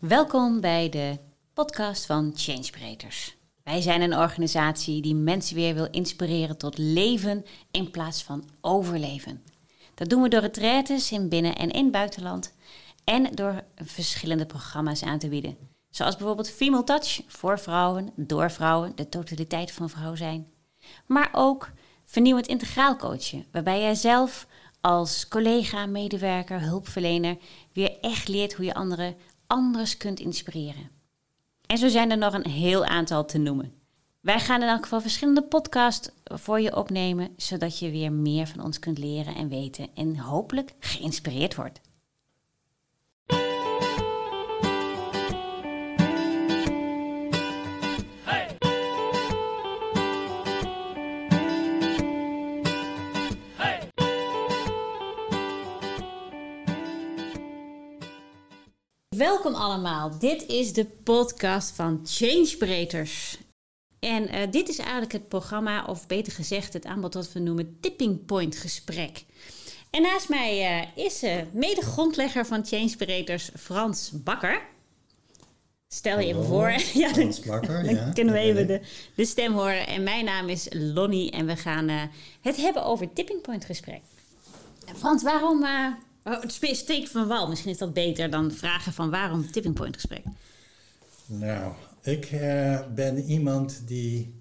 Welkom bij de podcast van Changebreakers. Wij zijn een organisatie die mensen weer wil inspireren tot leven in plaats van overleven. Dat doen we door retraites in binnen- en in buitenland en door verschillende programma's aan te bieden. Zoals bijvoorbeeld Female Touch voor vrouwen, door vrouwen, de totaliteit van vrouw zijn. Maar ook vernieuwend integraal coachen, waarbij jij zelf als collega, medewerker, hulpverlener weer echt leert hoe je anderen anders kunt inspireren. En zo zijn er nog een heel aantal te noemen. Wij gaan in elk geval verschillende podcasts voor je opnemen, zodat je weer meer van ons kunt leren en weten en hopelijk geïnspireerd wordt. Welkom allemaal. Dit is de podcast van Changebreakers. En uh, dit is eigenlijk het programma, of beter gezegd het aanbod wat we noemen Tipping Point Gesprek. En naast mij uh, is uh, mede-grondlegger van Changebreakers Frans Bakker. Stel je even voor. ja, Frans Bakker, dan ja. kunnen we even de, de, stem horen. En mijn naam is Lonnie en we gaan het hebben over Tipping Point Gesprek. Frans, waarom Oh, steek van wal, misschien is dat beter dan vragen van waarom tipping point gesprek. Nou, ik uh, ben iemand die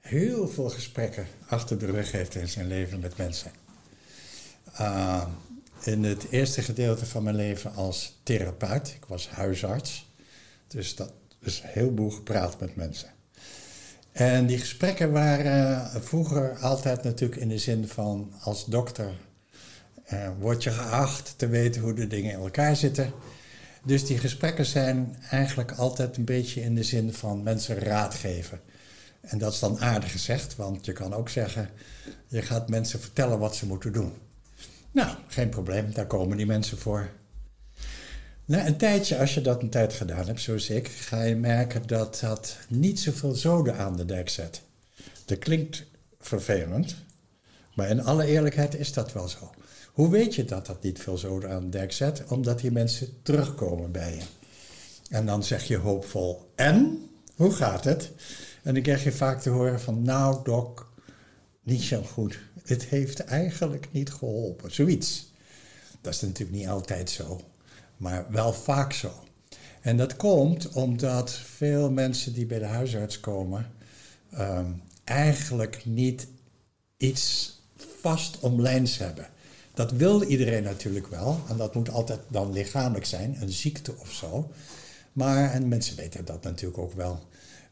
heel veel gesprekken achter de rug heeft in zijn leven met mensen. Uh, in het eerste gedeelte van mijn leven als therapeut, ik was huisarts, dus dat is een heleboel gepraat met mensen. En die gesprekken waren vroeger altijd natuurlijk in de zin van als dokter uh, word je geacht te weten hoe de dingen in elkaar zitten. Dus die gesprekken zijn eigenlijk altijd een beetje in de zin van mensen raad geven. En dat is dan aardig gezegd, want je kan ook zeggen, je gaat mensen vertellen wat ze moeten doen. Nou, geen probleem, daar komen die mensen voor. Na een tijdje, als je dat een tijd gedaan hebt, zoals ik, ga je merken dat dat niet zoveel zoden aan de dek zet. Dat klinkt vervelend, maar in alle eerlijkheid is dat wel zo. Hoe weet je dat dat niet veel zoden aan de dek zet? Omdat die mensen terugkomen bij je. En dan zeg je hoopvol, en? Hoe gaat het? En dan krijg je vaak te horen van, nou dok, niet zo goed. Het heeft eigenlijk niet geholpen. Zoiets. Dat is natuurlijk niet altijd zo, maar wel vaak zo. En dat komt omdat veel mensen die bij de huisarts komen, um, eigenlijk niet iets vast omlijns hebben. Dat wil iedereen natuurlijk wel. En dat moet altijd dan lichamelijk zijn, een ziekte of zo. Maar, en mensen weten dat natuurlijk ook wel.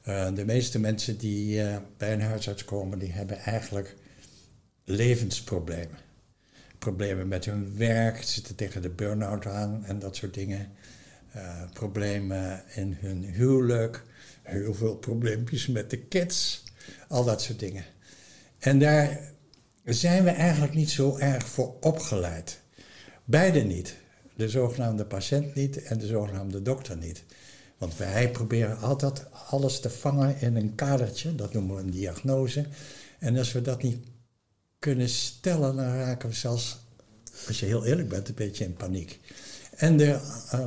Uh, de meeste mensen die uh, bij een huisarts komen, die hebben eigenlijk levensproblemen. Problemen met hun werk, zitten tegen de burn-out aan en dat soort dingen. Uh, problemen in hun huwelijk, heel veel probleempjes met de kids, al dat soort dingen. En daar zijn we eigenlijk niet zo erg voor opgeleid. Beide niet. De zogenaamde patiënt niet en de zogenaamde dokter niet. Want wij proberen altijd alles te vangen in een kadertje, dat noemen we een diagnose. En als we dat niet kunnen stellen, dan raken we zelfs, als je heel eerlijk bent, een beetje in paniek. En de uh,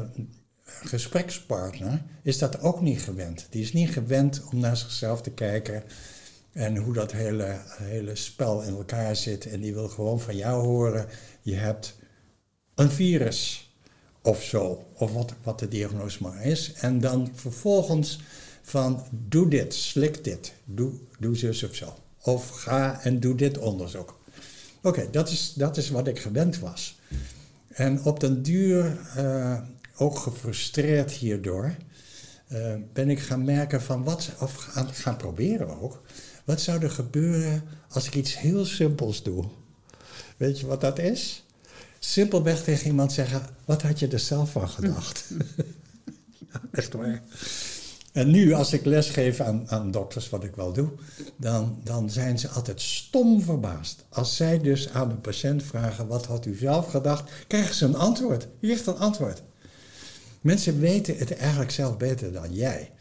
gesprekspartner is dat ook niet gewend. Die is niet gewend om naar zichzelf te kijken en hoe dat hele, hele spel in elkaar zit. En die wil gewoon van jou horen, je hebt een virus of zo, of wat, wat de diagnose maar is. En dan vervolgens van doe dit, slik dit, doe, doe zus of zo. Of ga en doe dit onderzoek. Oké, dat, is, dat is wat ik gewend was. En op den duur, uh, ook gefrustreerd hierdoor, uh, ben ik gaan merken van wat, of gaan, gaan proberen ook, wat zou er gebeuren als ik iets heel simpels doe? Weet je wat dat is? Simpelweg tegen iemand zeggen: Wat had je er zelf van gedacht? ja, echt waar. En nu, als ik lesgeef aan, aan dokters, wat ik wel doe, dan, dan zijn ze altijd stom verbaasd. Als zij dus aan een patiënt vragen: Wat had u zelf gedacht? krijgen ze een antwoord. Je krijgt een antwoord. Mensen weten het eigenlijk zelf beter dan jij.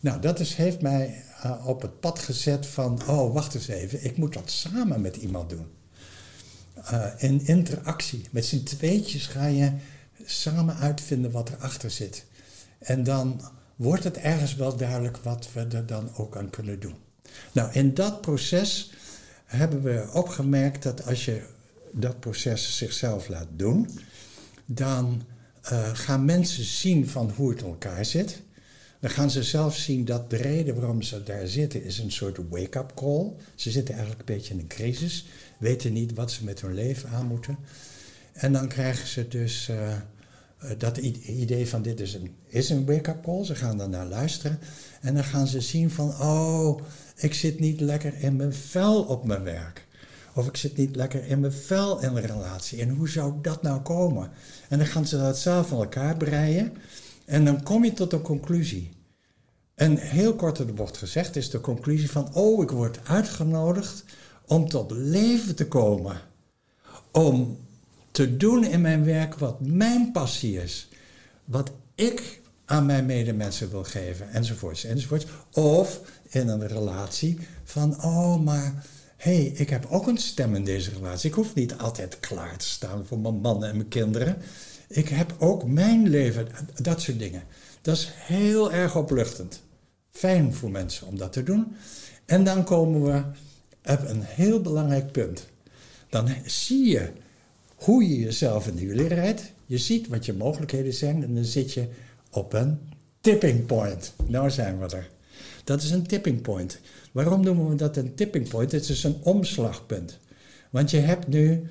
Nou, dat is, heeft mij uh, op het pad gezet van, oh, wacht eens even, ik moet dat samen met iemand doen. Uh, in interactie. Met z'n tweetjes ga je samen uitvinden wat erachter zit. En dan wordt het ergens wel duidelijk wat we er dan ook aan kunnen doen. Nou, in dat proces hebben we opgemerkt dat als je dat proces zichzelf laat doen, dan uh, gaan mensen zien van hoe het elkaar zit. Dan gaan ze zelf zien dat de reden waarom ze daar zitten is een soort wake-up call. Ze zitten eigenlijk een beetje in een crisis, weten niet wat ze met hun leven aan moeten. En dan krijgen ze dus uh, dat idee van dit is een, is een wake-up call. Ze gaan naar luisteren en dan gaan ze zien van, oh, ik zit niet lekker in mijn vel op mijn werk. Of ik zit niet lekker in mijn vel in een relatie. En hoe zou dat nou komen? En dan gaan ze dat zelf van elkaar breien. En dan kom je tot een conclusie. En heel kort op de bocht gezegd is de conclusie van: oh, ik word uitgenodigd om tot leven te komen. Om te doen in mijn werk wat mijn passie is. Wat ik aan mijn medemensen wil geven, enzovoorts, enzovoorts. Of in een relatie van: oh, maar hé, hey, ik heb ook een stem in deze relatie. Ik hoef niet altijd klaar te staan voor mijn mannen en mijn kinderen. Ik heb ook mijn leven, dat soort dingen. Dat is heel erg opluchtend. Fijn voor mensen om dat te doen. En dan komen we op een heel belangrijk punt. Dan zie je hoe je jezelf in de wielen rijdt. Je ziet wat je mogelijkheden zijn en dan zit je op een tipping point. Nou zijn we er. Dat is een tipping point. Waarom noemen we dat een tipping point? Het is een omslagpunt. Want je hebt nu,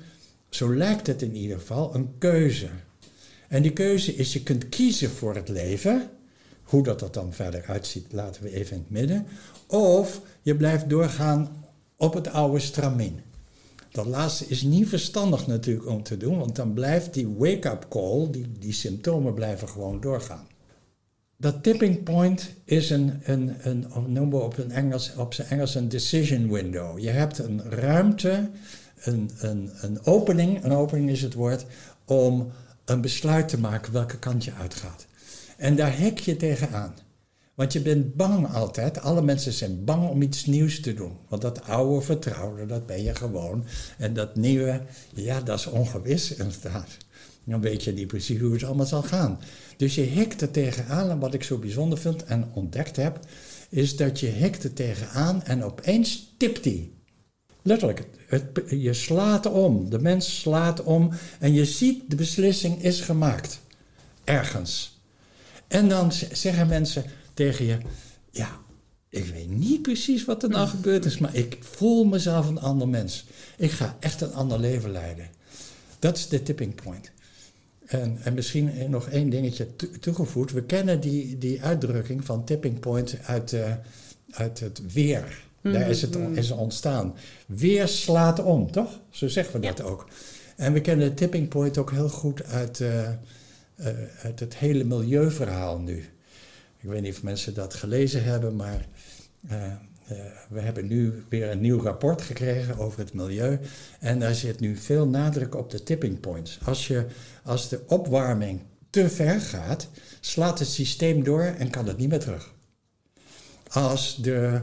zo lijkt het in ieder geval, een keuze. En die keuze is, je kunt kiezen voor het leven. Hoe dat er dan verder uitziet, laten we even in het midden. Of je blijft doorgaan op het oude stramien. Dat laatste is niet verstandig natuurlijk om te doen, want dan blijft die wake-up call, die, die symptomen blijven gewoon doorgaan. Dat tipping point is een, een, een noemen we op, een Engels, op zijn Engels een decision window. Je hebt een ruimte, een, een, een opening, een opening is het woord, om een besluit te maken welke kant je uitgaat. En daar hek je tegenaan. Want je bent bang altijd, alle mensen zijn bang om iets nieuws te doen. Want dat oude vertrouwde, dat ben je gewoon. En dat nieuwe, ja, dat is ongewis inderdaad. Dan weet je niet precies hoe het allemaal zal gaan. Dus je hikt er tegenaan. En wat ik zo bijzonder vind en ontdekt heb, is dat je hikt er tegenaan en opeens tipt hij. Letterlijk, het, je slaat om. De mens slaat om en je ziet de beslissing is gemaakt. Ergens. En dan zeggen mensen tegen je: Ja, ik weet niet precies wat er nou gebeurd is, maar ik voel mezelf een ander mens. Ik ga echt een ander leven leiden. Dat is de tipping point. En, en misschien nog één dingetje toegevoegd. We kennen die, die uitdrukking van tipping point uit, uh, uit het weer. Daar is het mhm. is ontstaan. Weer slaat om, toch? Zo zeggen we dat ook. En we kennen de tipping point ook heel goed uit, uh, uh, uit het hele milieuverhaal nu. Ik weet niet of mensen dat gelezen hebben, maar we hebben nu weer een nieuw rapport gekregen over het milieu. En daar zit nu veel nadruk op de tipping points. Als, je, als de opwarming te ver gaat, slaat het systeem door en kan het niet meer terug. Als de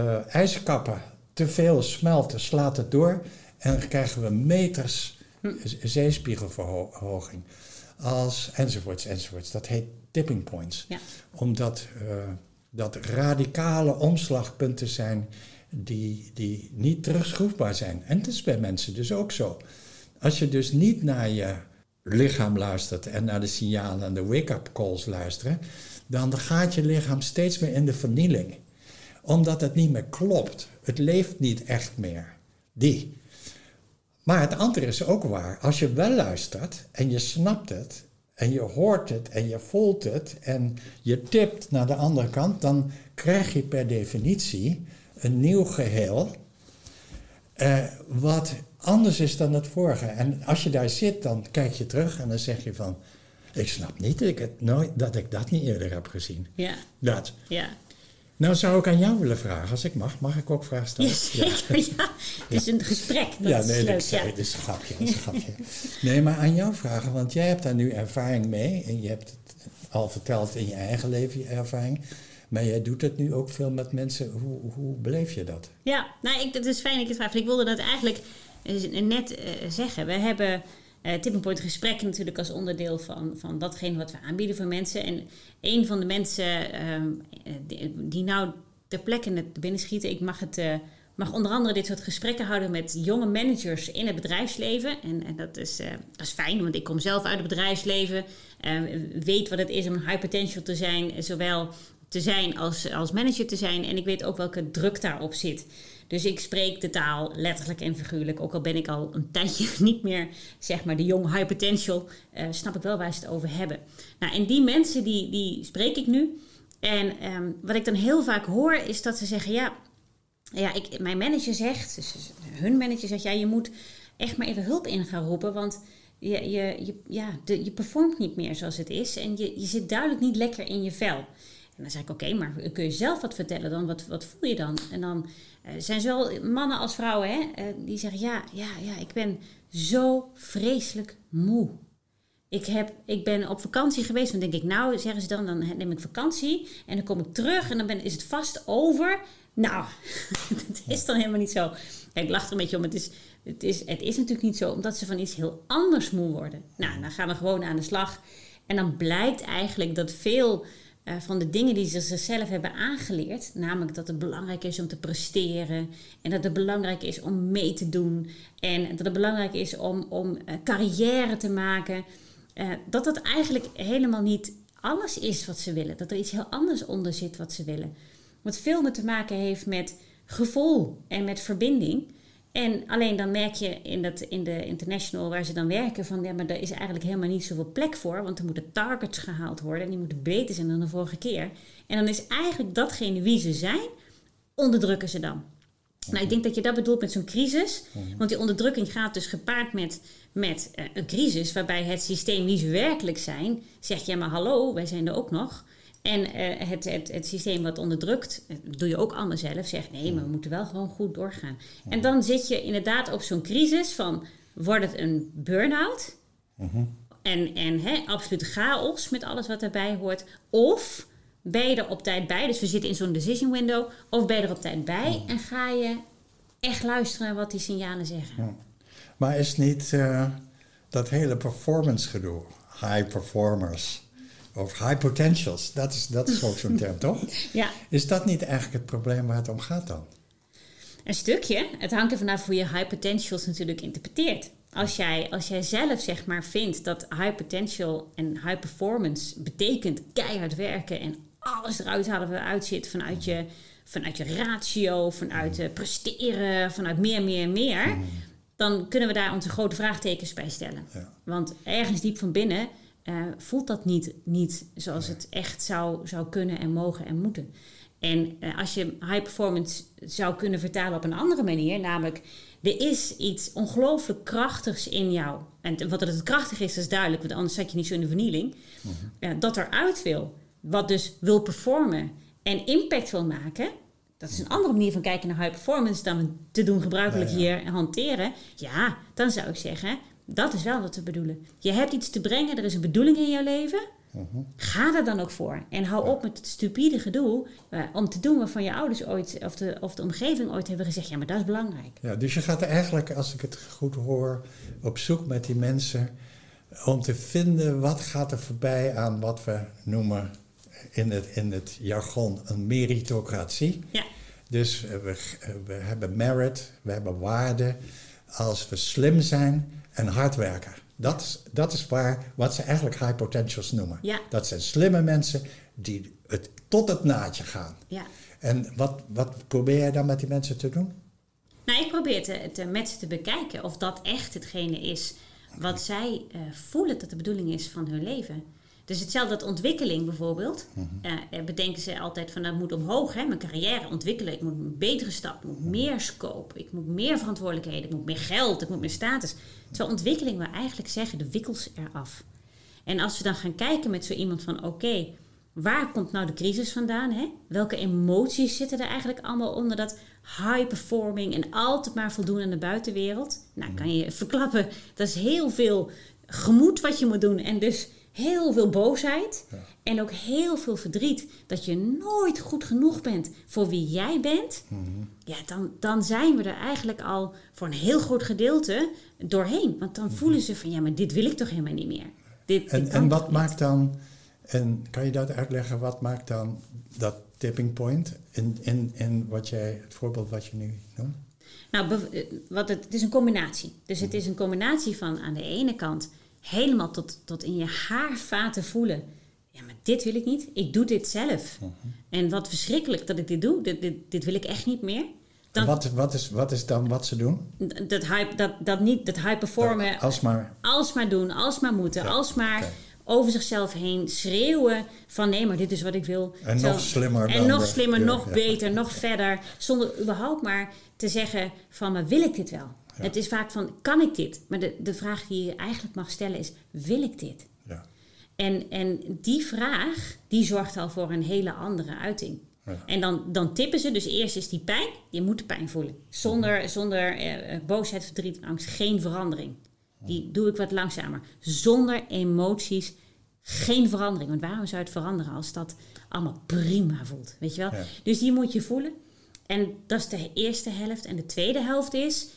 uh, ijskappen te veel smelten, slaat het door en dan krijgen we meters zeespiegelverhoging. Als, enzovoorts, enzovoorts. Dat heet tipping points. Ja. Omdat uh, dat radicale omslagpunten zijn die, die niet terugschroefbaar zijn. En dat is bij mensen dus ook zo. Als je dus niet naar je lichaam luistert en naar de signalen en de wake-up calls luisteren, dan gaat je lichaam steeds meer in de vernieling omdat het niet meer klopt. Het leeft niet echt meer. Die. Maar het andere is ook waar. Als je wel luistert en je snapt het en je hoort het en je voelt het en je tipt naar de andere kant, dan krijg je per definitie een nieuw geheel. Eh, wat anders is dan het vorige. En als je daar zit, dan kijk je terug en dan zeg je van. Ik snap niet dat ik, het nooit, dat, ik dat niet eerder heb gezien. Ja. Dat. Ja. Nou zou ik aan jou willen vragen, als ik mag. Mag ik ook vragen stellen? Ja, ja. Het is een gesprek. Dat ja, nee, is leuk, het is een grapje, is een grapje. Nee, maar aan jou vragen, want jij hebt daar nu ervaring mee. En je hebt het al verteld in je eigen leven, je ervaring. Maar jij doet het nu ook veel met mensen. Hoe, hoe beleef je dat? Ja, nou, ik, het is fijn dat je het vraagt. Ik wilde dat eigenlijk net uh, zeggen. We hebben uh, tipping point gesprekken natuurlijk als onderdeel van, van datgene wat we aanbieden voor mensen. En een van de mensen ehm, die, die, nou ter plekke net binnen schieten, ik mag het mag onder andere dit soort gesprekken houden met jonge managers in het bedrijfsleven. En, en dat, is, dat is fijn, want ik kom zelf uit het bedrijfsleven. Uh, weet wat het is om een high potential te zijn, zowel te zijn als, als manager te zijn. En ik weet ook welke druk daarop zit. Dus ik spreek de taal letterlijk en figuurlijk. Ook al ben ik al een tijdje niet meer, zeg maar, de jong high potential, uh, snap ik wel waar ze het over hebben. Nou, en die mensen, die, die spreek ik nu. En um, wat ik dan heel vaak hoor, is dat ze zeggen: Ja, ja, ik, mijn manager zegt, dus hun manager zegt, ja, je moet echt maar even hulp in gaan roepen, want je, je, je, ja, de, je performt niet meer zoals het is en je, je zit duidelijk niet lekker in je vel. En dan zeg ik, oké, maar kun je zelf wat vertellen dan? Wat, wat voel je dan? En dan uh, zijn zowel mannen als vrouwen, hè, uh, die zeggen, ja, ja, ja, ik ben zo vreselijk moe. Ik, heb, ik ben op vakantie geweest, dan denk ik, nou, zeggen ze dan, dan neem ik vakantie en dan kom ik terug en dan ben, is het vast over. Nou, dat is dan helemaal niet zo. ik lach er een beetje om. Het is, het, is, het is natuurlijk niet zo, omdat ze van iets heel anders moe worden. Nou, dan gaan we gewoon aan de slag. En dan blijkt eigenlijk dat veel uh, van de dingen die ze zichzelf hebben aangeleerd, namelijk dat het belangrijk is om te presteren en dat het belangrijk is om mee te doen en dat het belangrijk is om, om uh, carrière te maken, uh, dat dat eigenlijk helemaal niet alles is wat ze willen. Dat er iets heel anders onder zit wat ze willen. Wat veel meer te maken heeft met gevoel en met verbinding. En alleen dan merk je in, dat, in de international waar ze dan werken van ja, maar daar is eigenlijk helemaal niet zoveel plek voor. Want er moeten targets gehaald worden en die moeten beter zijn dan de vorige keer. En dan is eigenlijk datgene wie ze zijn, onderdrukken ze dan. Nou, ik denk dat je dat bedoelt met zo'n crisis. Mhm. Want die onderdrukking gaat dus gepaard met, met uh, een crisis waarbij het systeem wie ze werkelijk zijn, zegt ja maar hallo, wij zijn er ook nog. En uh, het, het, het systeem wat onderdrukt, dat doe je ook allemaal zelf, zegt nee, maar we moeten wel gewoon goed doorgaan. En dan zit je inderdaad op zo'n crisis van, wordt het een burn-out? Mhm. En, en hè, absoluut chaos met alles wat erbij hoort. Of ben je er op tijd bij, dus we zitten in zo'n decision window, of ben je er op tijd bij en ga je echt luisteren naar wat die signalen zeggen. Maar is niet uh, dat hele performance gedoe, high performers of high potentials, dat is, dat is ook zo'n term, toch? Ja. Is dat niet eigenlijk het probleem waar het om gaat dan? Een stukje. Het hangt er vanaf hoe je high potentials natuurlijk interpreteert. Als jij, als jij zelf zeg maar vindt dat high potential en high performance betekent keihard werken en alles eruit halen wat eruit zit vanuit je, vanuit je ratio, vanuit uh, presteren, vanuit meer, meer, meer, mm. dan kunnen we daar onze grote vraagtekens bij stellen. Ja. Want ergens diep van binnen uh, voelt dat niet, niet zoals het echt zou, zou kunnen en mogen en moeten. En uh, als je high performance zou kunnen vertalen op een andere manier, namelijk er is iets ongelooflijk krachtigs in jou. En wat het krachtig is, is duidelijk, want anders zat je niet zo in de vernieling. Mm -hmm. uh, dat eruit wil, wat dus wil performen en impact wil maken. Dat is een andere manier van kijken naar high performance dan we te doen gebruikelijk ja, ja. hier hanteren. Ja, dan zou ik zeggen, dat is wel wat we bedoelen. Je hebt iets te brengen, er is een bedoeling in jouw leven. Mhm. Ga er dan ook voor. En hou op met het stupide gedoe uh, om te doen waarvan je ouders ooit, of de, of de omgeving ooit hebben gezegd: ja, maar dat is belangrijk. Ja, dus je gaat eigenlijk, als ik het goed hoor, op zoek met die mensen om te vinden wat gaat er voorbij aan wat we noemen in het, in het jargon een meritocratie. Ja. Dus uh, we, uh, we hebben merit, we hebben waarde. Als we slim zijn, en hard werken. Dat is, dat is waar, wat ze eigenlijk high potentials noemen. Ja. Dat zijn slimme mensen die het, tot het naadje gaan. Ja. En wat, wat probeer jij dan met die mensen te doen? Nou, ik probeer te, te, met ze te bekijken of dat echt hetgene is wat zij uh, voelen dat de bedoeling is van hun leven. Dus hetzelfde dat ontwikkeling bijvoorbeeld. Mm -hmm. uh, bedenken ze altijd van dat moet omhoog. Hè? Mijn carrière ontwikkelen. Ik moet een betere stap. Ik moet meer scope. Ik moet meer verantwoordelijkheden. Ik moet meer geld. Ik moet meer status. Terwijl ontwikkeling wil eigenlijk zeggen de wikkels eraf. En als we dan gaan kijken met zo iemand van oké, okay, waar komt nou de crisis vandaan? Hè? Welke emoties zitten er eigenlijk allemaal onder dat high performing en altijd maar voldoen aan de buitenwereld? Nou, kan je verklappen, dat is heel veel gemoed wat je moet doen. En dus heel veel boosheid en ook heel veel verdriet. Dat je nooit goed genoeg bent voor wie jij bent. Mhm. Ja, dan, dan zijn we er eigenlijk al voor een heel groot gedeelte doorheen. Want dan voelen ze van, ja, maar dit wil ik toch helemaal niet meer. Dit, Mhm. En, en wat niet? maakt dan, en kan je dat uitleggen, wat maakt dan dat tipping point in, in, in wat jij, het voorbeeld wat je nu noemt? Nou, eh, wat het, het is een combinatie. Dus het is een combinatie van aan de ene kant helemaal tot, tot in je haarvaten voelen. Ja, maar dit wil ik niet. Ik doe dit zelf. En wat verschrikkelijk dat ik dit doe. Dit, dit, dit wil ik echt niet meer. Dan, Wat, wat, is, wat is dan wat ze doen? dat, high, dat, dat niet, dat high performen. Alsmaar, Alsmaar doen, alsmaar moeten, Ja, alsmaar over zichzelf heen schreeuwen van nee, maar dit is wat ik wil. En Zo- nog slimmer En nog slimmer, nog ja. beter, nog verder. Zonder überhaupt maar te zeggen van, maar wil ik dit wel? Ja. Het is vaak van, kan ik dit? Maar de, de vraag die je eigenlijk mag stellen is, wil ik dit? ja. En, en die vraag, die zorgt al voor een hele andere uiting. Ja. En dan, dan tippen ze, dus eerst is die pijn, je moet de pijn voelen. Zonder, zonder eh, eh, boosheid, verdriet, angst, geen verandering. Die doe ik wat langzamer. Zonder emoties, geen verandering. Want waarom zou het veranderen als dat allemaal prima voelt? Weet je wel? Ja. Dus die moet je voelen. En dat is de eerste helft. En de tweede helft is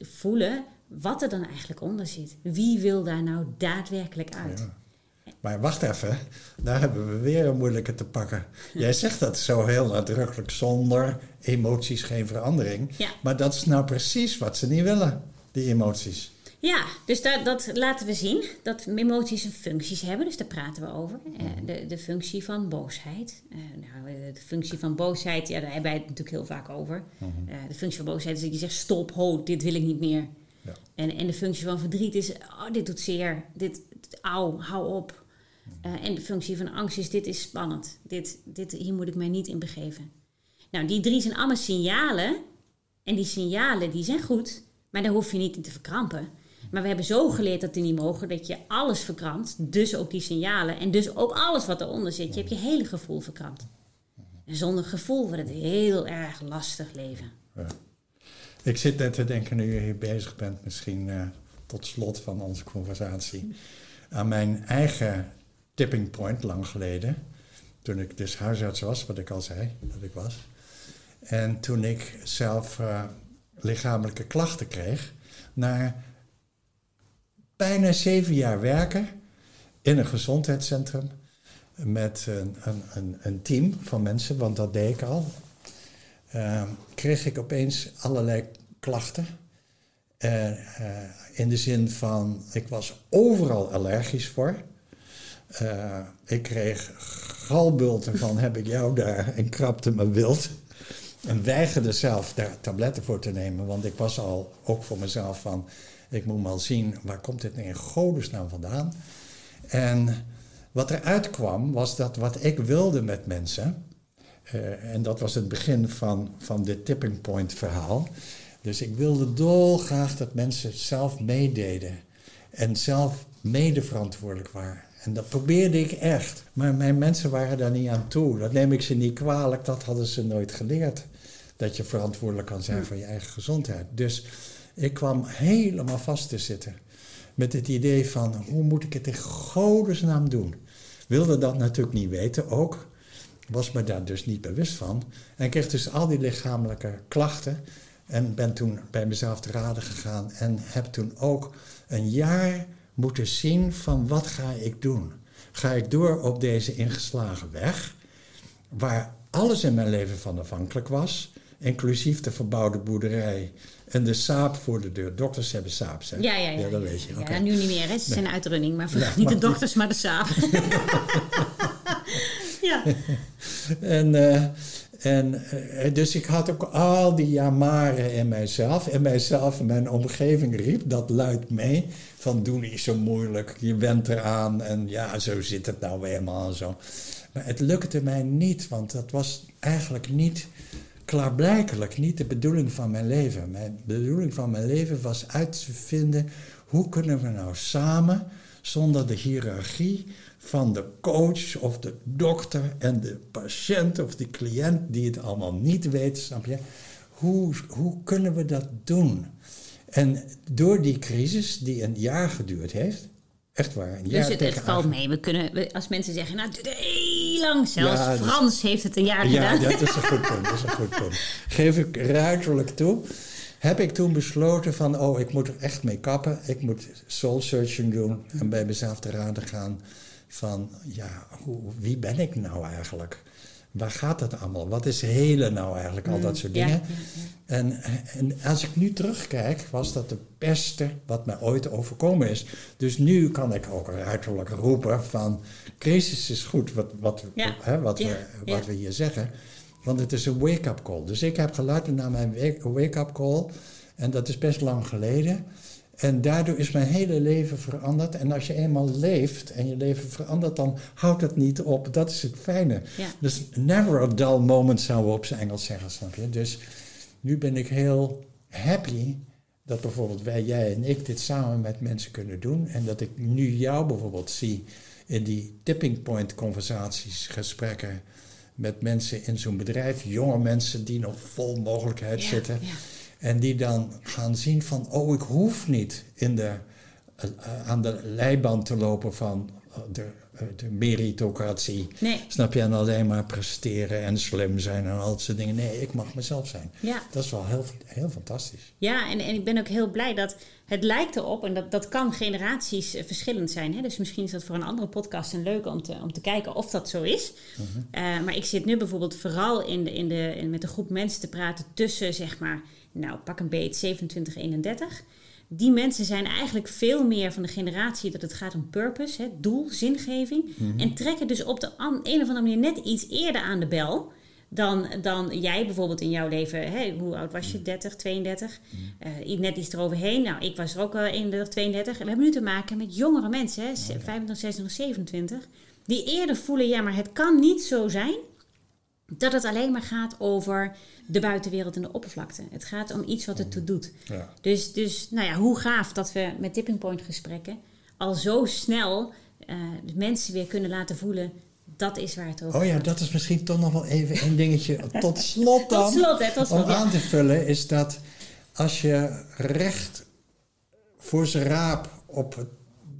voelen wat er dan eigenlijk onder zit. Wie wil daar nou daadwerkelijk uit? Ja. Maar wacht even, daar hebben we weer een moeilijke te pakken. Jij zegt dat zo heel nadrukkelijk, zonder emoties geen verandering. Ja. Maar dat is nou precies wat ze niet willen, die emoties. Ja, dus dat, dat laten we zien. Dat emoties een functies hebben, dus daar praten we over. Eh, de, de functie van boosheid. Eh, nou, eh, de functie van boosheid, ja, daar hebben wij het natuurlijk heel vaak over. Eh, de functie van boosheid is dat je zegt, stop, ho, dit wil ik niet meer. Ja. En, en de functie van verdriet is, oh, dit doet zeer, dit, auw, hou op. Eh, en de functie van angst is, dit is spannend. Dit, dit, hier moet ik mij niet in begeven. Nou, die drie zijn allemaal signalen. En die signalen, die zijn goed. Maar daar hoef je niet in te verkrampen. Maar we hebben zo geleerd dat die niet mogen, dat je alles verkrampt. Dus ook die signalen. En dus ook alles wat eronder zit. Je hebt je hele gevoel verkrampt. En zonder gevoel wordt het heel erg lastig leven. Ja. Ik zit net te denken, nu je hier bezig bent, misschien eh, tot slot van onze conversatie, aan mijn eigen tipping point lang geleden. Toen ik dus huisarts was, wat ik al zei dat ik was. En toen ik zelf eh, lichamelijke klachten kreeg, na bijna zeven jaar werken in een gezondheidscentrum met een, een, een, team van mensen, want dat deed ik al, eh, kreeg ik opeens allerlei klachten. Eh, eh, in de zin van, ik was overal allergisch voor. Eh, ik kreeg galbulten van, heb ik jou daar en krapte me wild. En weigerde zelf daar tabletten voor te nemen, want ik was al ook voor mezelf van, ik moet maar zien, waar komt dit in godesnaam vandaan? En wat eruit kwam, was dat wat ik wilde met mensen, eh, en dat was het begin van, van dit tipping point verhaal. Dus ik wilde dolgraag dat mensen zelf meededen en zelf mede verantwoordelijk waren. En dat probeerde ik echt. Maar mijn mensen waren daar niet aan toe. Dat neem ik ze niet kwalijk, dat hadden ze nooit geleerd. Dat je verantwoordelijk kan zijn voor je eigen gezondheid. Dus ik kwam helemaal vast te zitten. Met het idee van, hoe moet ik het in godesnaam doen? Wilde dat natuurlijk niet weten ook. Was me daar dus niet bewust van. En kreeg dus al die lichamelijke klachten. En ben toen bij mezelf te raden gegaan. En heb toen ook een jaar moeten zien van wat ga ik doen. Ga ik door op deze ingeslagen weg, waar alles in mijn leven van afhankelijk was, inclusief de verbouwde boerderij en de saap voor de deur. Dokters hebben saaps, hè? Ja, ja, ja. Ja, dat weet je. Ja, nu niet meer, hè. Ze zijn uitrunning. Maar Ja, niet maar de dokters, maar de saap. ja. En, eh, en eh, dus ik had ook al die jamaren in mijzelf. En mijzelf en mijn omgeving riep dat luid mee. Van doe niet zo moeilijk, je went eraan. En ja, zo zit het nou helemaal en zo. Maar het lukte mij niet, want dat was eigenlijk niet klaarblijkelijk niet de bedoeling van mijn leven. Mijn bedoeling van mijn leven was uit te vinden hoe kunnen we nou samen, zonder de hiërarchie van de coach of de dokter en de patiënt of de cliënt die het allemaal niet weet, snap je? Hoe, hoe kunnen we dat doen? En door die crisis, die een jaar geduurd heeft, Echt waar. Een Dus het, valt mee. We kunnen, we- als mensen zeggen, nou, het duurt heel lang. Zelfs Ja, dus- Frans heeft het een jaar Ja, gedaan. dat is een goed punt. Dat is een goed punt. Geef ik ruiterlijk toe. Heb ik toen besloten van, oh, ik moet er echt mee kappen. Ik moet soul searching doen en bij mezelf te raden gaan van, ja, hoe, wie ben ik nou eigenlijk? Waar gaat het allemaal? Wat is helen nou eigenlijk? Al dat soort Ja, dingen. En, en als ik nu terugkijk, was dat het beste wat mij ooit overkomen is. Dus nu kan ik ook ruiterlijk roepen van... crisis is goed, wat, wat, Ja. hè, wat, Ja, we, wat ja. we hier zeggen. Want het is een wake-up call. Dus ik heb geluisterd naar mijn wake- wake-up call. En dat is best lang geleden. En daardoor is mijn hele leven veranderd. En als je eenmaal leeft en je leven verandert, dan houdt het niet op. Dat is het fijne. Ja. Dus never a dull moment zouden we op zijn Engels zeggen, snap je? Dus nu ben ik heel happy dat bijvoorbeeld wij, jij en ik, dit samen met mensen kunnen doen. En dat ik nu jou bijvoorbeeld zie in die tipping point conversaties, gesprekken met mensen in zo'n bedrijf. Jonge mensen die nog vol mogelijkheid Ja, zitten. ja. En die dan gaan zien van, oh, ik hoef niet in de, eh, aan de leiband te lopen van eh, de, eh, de meritocratie. Nee, Snap je? En alleen maar presteren en slim zijn en al dat soort dingen. Nee, ik mag mezelf zijn. ja. Dat is wel heel, heel fantastisch. Ja, en, en ik ben ook heel blij dat het lijkt erop, en dat, dat kan generaties verschillend zijn. Hè? Dus misschien is dat voor een andere podcast een leuke om te, om te kijken of dat zo is. Eh, maar ik zit nu bijvoorbeeld vooral in de, in de, in, met een groep mensen te praten tussen, zeg maar, nou pak een beet 27, 31. Die mensen zijn eigenlijk veel meer van de generatie dat het gaat om purpose, hè, doel, zingeving. En trekken dus op de een of andere manier net iets eerder aan de bel dan, dan jij bijvoorbeeld in jouw leven. Hoe oud was je? 30, 32? Eh, net iets eroverheen. Nou, ik was er ook wel 31, 32. En we hebben nu te maken met jongere mensen, hè, 25, 26, 27. Die eerder voelen, ja, maar het kan niet zo zijn dat het alleen maar gaat over de buitenwereld en de oppervlakte. Het gaat om iets wat het toe doet. Ja. Dus, dus nou ja, hoe gaaf dat we met Tipping Point gesprekken al zo snel eh, de mensen weer kunnen laten voelen dat is waar het over Oh ja, dat is misschien toch nog wel even een dingetje. Tot slot dan. Tot slot, hè, tot slot, Om ja. aan te vullen is dat als je recht voor zijn raap op het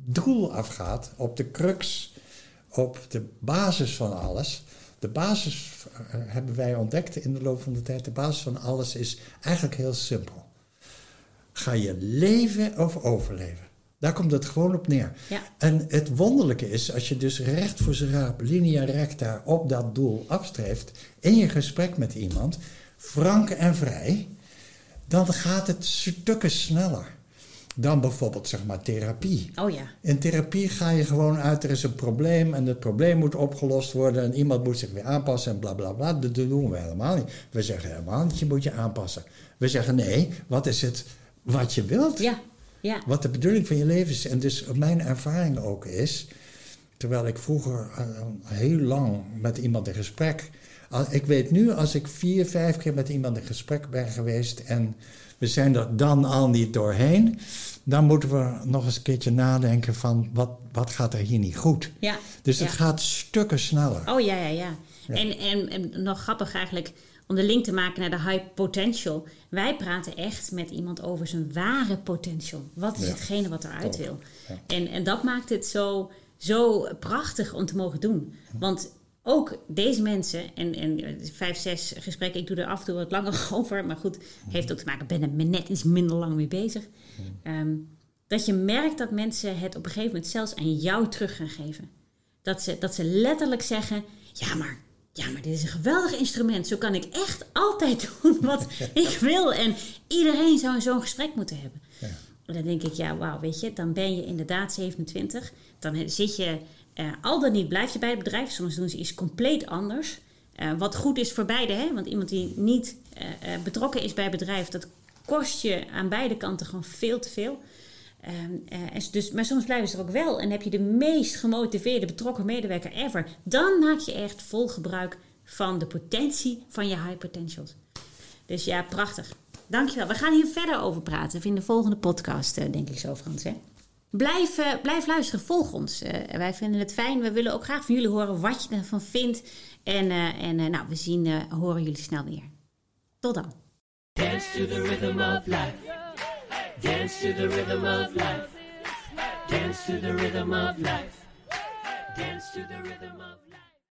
doel afgaat, op de crux, op de basis van alles. De basis eh, hebben wij ontdekt in de loop van de tijd. De basis van alles is eigenlijk heel simpel. Ga je leven of overleven? Daar komt het gewoon op neer. Ja. En het wonderlijke is, als je dus recht voor zijn raap, linea recta, op dat doel afstreeft, in je gesprek met iemand, frank en vrij, dan gaat het stukken sneller dan bijvoorbeeld zeg maar therapie. Oh ja. In therapie ga je gewoon uit, er is een probleem en het probleem moet opgelost worden en iemand moet zich weer aanpassen en bla bla bla. Dat doen we helemaal niet. We zeggen helemaal niet, je moet je aanpassen. We zeggen nee, wat is het wat je wilt? Ja. Ja. Wat de bedoeling van je leven is. En dus mijn ervaring ook is, terwijl ik vroeger eh, heel lang met iemand in gesprek. Ik weet nu, als ik vier, vijf keer met iemand in gesprek ben geweest en we zijn er dan al niet doorheen, dan moeten we nog eens een keertje nadenken van wat, wat gaat er hier niet goed. Ja. Dus het Ja. gaat stukken sneller. Oh ja, ja, ja. Ja. En, en, en nog grappig eigenlijk om de link te maken naar de high potential. Wij praten echt met iemand over zijn ware potential. Wat is hetgene wat eruit wil? En, en dat maakt het zo, zo prachtig om te mogen doen. Want ook deze mensen, en, en vijf, zes gesprekken, ik doe er af en toe wat langer over, maar goed, heeft ook te maken, ik ben er net iets minder lang mee bezig. Ehm, dat je merkt dat mensen het op een gegeven moment zelfs aan jou terug gaan geven. Dat ze, dat ze letterlijk zeggen: Ja, maar, ja, maar dit is een geweldig instrument. Zo kan ik echt altijd doen wat ik wil. En iedereen zou zo'n gesprek moeten hebben. Ja. En dan denk ik: Ja, wauw, weet je, dan ben je inderdaad 27. Dan zit je, eh, al dan niet, blijf je bij het bedrijf. Soms doen ze iets compleet anders. Eh, wat goed is voor beide, hè? want iemand die niet eh, betrokken is bij het bedrijf, dat kost je aan beide kanten gewoon veel te veel. Ehm, eh, dus, maar soms blijven ze er ook wel en heb je de meest gemotiveerde betrokken medewerker ever. Dan maak je echt vol gebruik van de potentie van je high potentials. Dus ja, prachtig. Dankjewel. We gaan hier verder over praten in de volgende podcast, denk ik zo, Frans. Hè? Blijf, eh, blijf luisteren, volg ons. Eh, wij vinden het fijn. We willen ook graag van jullie horen wat je ervan vindt. En, eh, en nou, we zien, horen jullie snel weer. Tot dan. Dance to the rhythm of life. Dance to the rhythm of life. Dance to the rhythm of life. Dance to the rhythm of life.